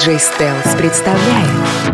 Диджей Стелс представляет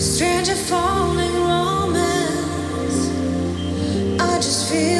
stranger falling romance. I just feel.